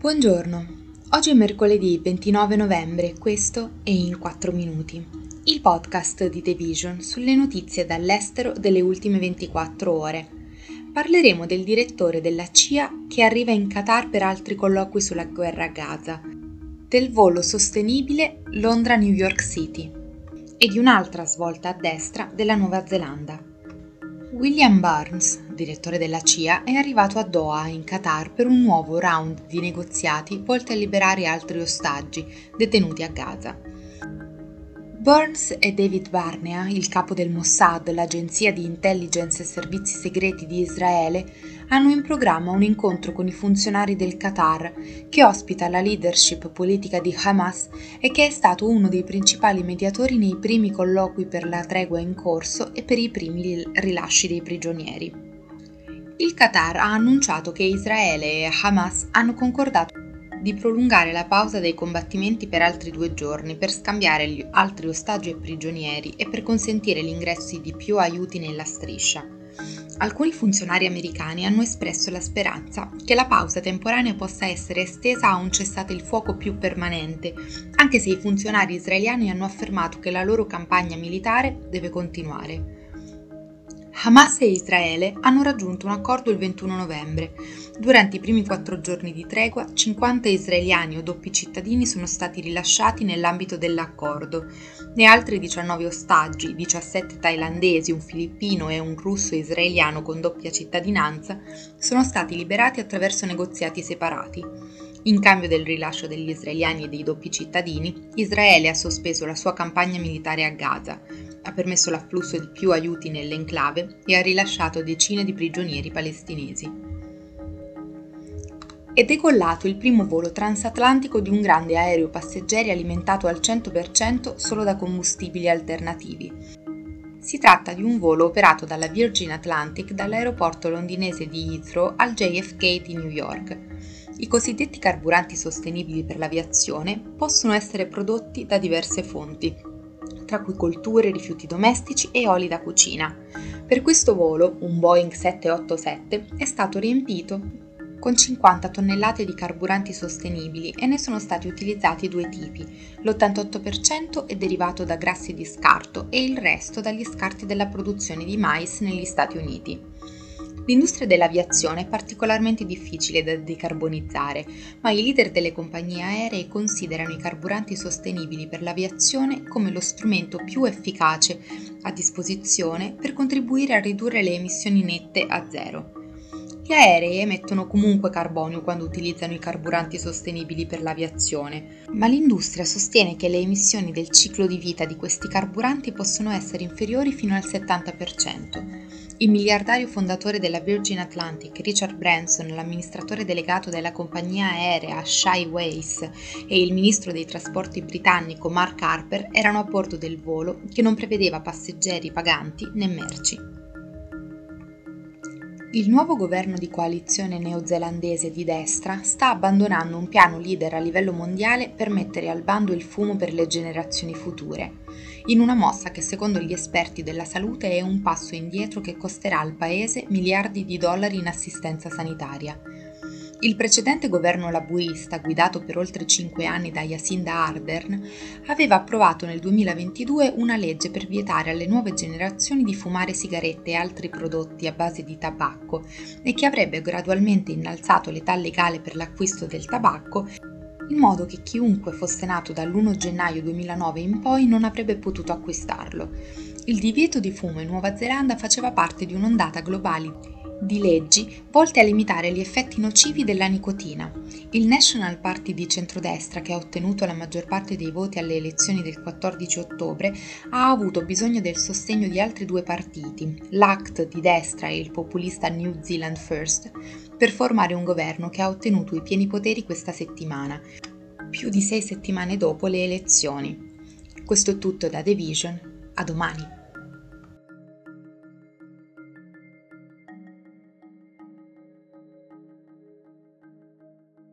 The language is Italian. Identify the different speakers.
Speaker 1: Buongiorno, oggi è mercoledì 29 novembre, questo è In 4 Minuti, il podcast di The Vision sulle notizie dall'estero delle ultime 24 ore. Parleremo del direttore della CIA che arriva in Qatar per altri colloqui sulla guerra a Gaza, del volo sostenibile Londra-New York City e di un'altra svolta a destra della Nuova Zelanda. William Burns, direttore della CIA, è arrivato a Doha, in Qatar, per un nuovo round di negoziati volti a liberare altri ostaggi detenuti a Gaza. Burns e David Barnea, il capo del Mossad, l'agenzia di intelligence e servizi segreti di Israele, hanno in programma un incontro con i funzionari del Qatar, che ospita la leadership politica di Hamas e che è stato uno dei principali mediatori nei primi colloqui per la tregua in corso e per i primi rilasci dei prigionieri. Il Qatar ha annunciato che Israele e Hamas hanno concordato di prolungare la pausa dei combattimenti per altri due giorni per scambiare gli altri ostaggi e prigionieri e per consentire l'ingresso di più aiuti nella striscia. Alcuni funzionari americani hanno espresso la speranza che la pausa temporanea possa essere estesa a un cessate il fuoco più permanente, anche se i funzionari israeliani hanno affermato che la loro campagna militare deve continuare. Hamas e Israele hanno raggiunto un accordo il 21 novembre. Durante i primi quattro giorni di tregua, 50 israeliani o doppi cittadini sono stati rilasciati nell'ambito dell'accordo e altri 19 ostaggi, 17 thailandesi, un filippino e un russo israeliano con doppia cittadinanza, sono stati liberati attraverso negoziati separati. In cambio del rilascio degli israeliani e dei doppi cittadini, Israele ha sospeso la sua campagna militare a Gaza ha permesso l'afflusso di più aiuti nell'enclave e ha rilasciato decine di prigionieri palestinesi. È decollato il primo volo transatlantico di un grande aereo passeggeri alimentato al 100% solo da combustibili alternativi. Si tratta di un volo operato dalla Virgin Atlantic dall'aeroporto londinese di Heathrow al JFK di New York. I cosiddetti carburanti sostenibili per l'aviazione possono essere prodotti da diverse fonti, tra cui colture, rifiuti domestici e oli da cucina. Per questo volo, un Boeing 787 è stato riempito con 50 tonnellate di carburanti sostenibili e ne sono stati utilizzati due tipi. L'88% è derivato da grassi di scarto e il resto dagli scarti della produzione di mais negli Stati Uniti. L'industria dell'aviazione è particolarmente difficile da decarbonizzare, ma i leader delle compagnie aeree considerano i carburanti sostenibili per l'aviazione come lo strumento più efficace a disposizione per contribuire a ridurre le emissioni nette a zero. Gli aerei emettono comunque carbonio quando utilizzano i carburanti sostenibili per l'aviazione, ma l'industria sostiene che le emissioni del ciclo di vita di questi carburanti possono essere inferiori fino al 70%. Il miliardario fondatore della Virgin Atlantic, Richard Branson, l'amministratore delegato della compagnia aerea Shyways e il ministro dei trasporti britannico Mark Harper erano a bordo del volo che non prevedeva passeggeri paganti né merci. Il nuovo governo di coalizione neozelandese di destra sta abbandonando un piano leader a livello mondiale per mettere al bando il fumo per le generazioni future, in una mossa che secondo gli esperti della salute è un passo indietro che costerà al paese miliardi di dollari in assistenza sanitaria. Il precedente governo laburista, guidato per oltre cinque anni da Jacinda Ardern, aveva approvato nel 2022 una legge per vietare alle nuove generazioni di fumare sigarette e altri prodotti a base di tabacco e che avrebbe gradualmente innalzato l'età legale per l'acquisto del tabacco in modo che chiunque fosse nato dall'1 gennaio 2009 in poi non avrebbe potuto acquistarlo. Il divieto di fumo in Nuova Zelanda faceva parte di un'ondata globale di leggi volte a limitare gli effetti nocivi della nicotina. Il National Party di centrodestra, che ha ottenuto la maggior parte dei voti alle elezioni del 14 ottobre, ha avuto bisogno del sostegno di altri due partiti, l'ACT di destra e il populista New Zealand First, per formare un governo che ha ottenuto i pieni poteri questa settimana, più di sei settimane dopo le elezioni. Questo è tutto da The Vision. A domani.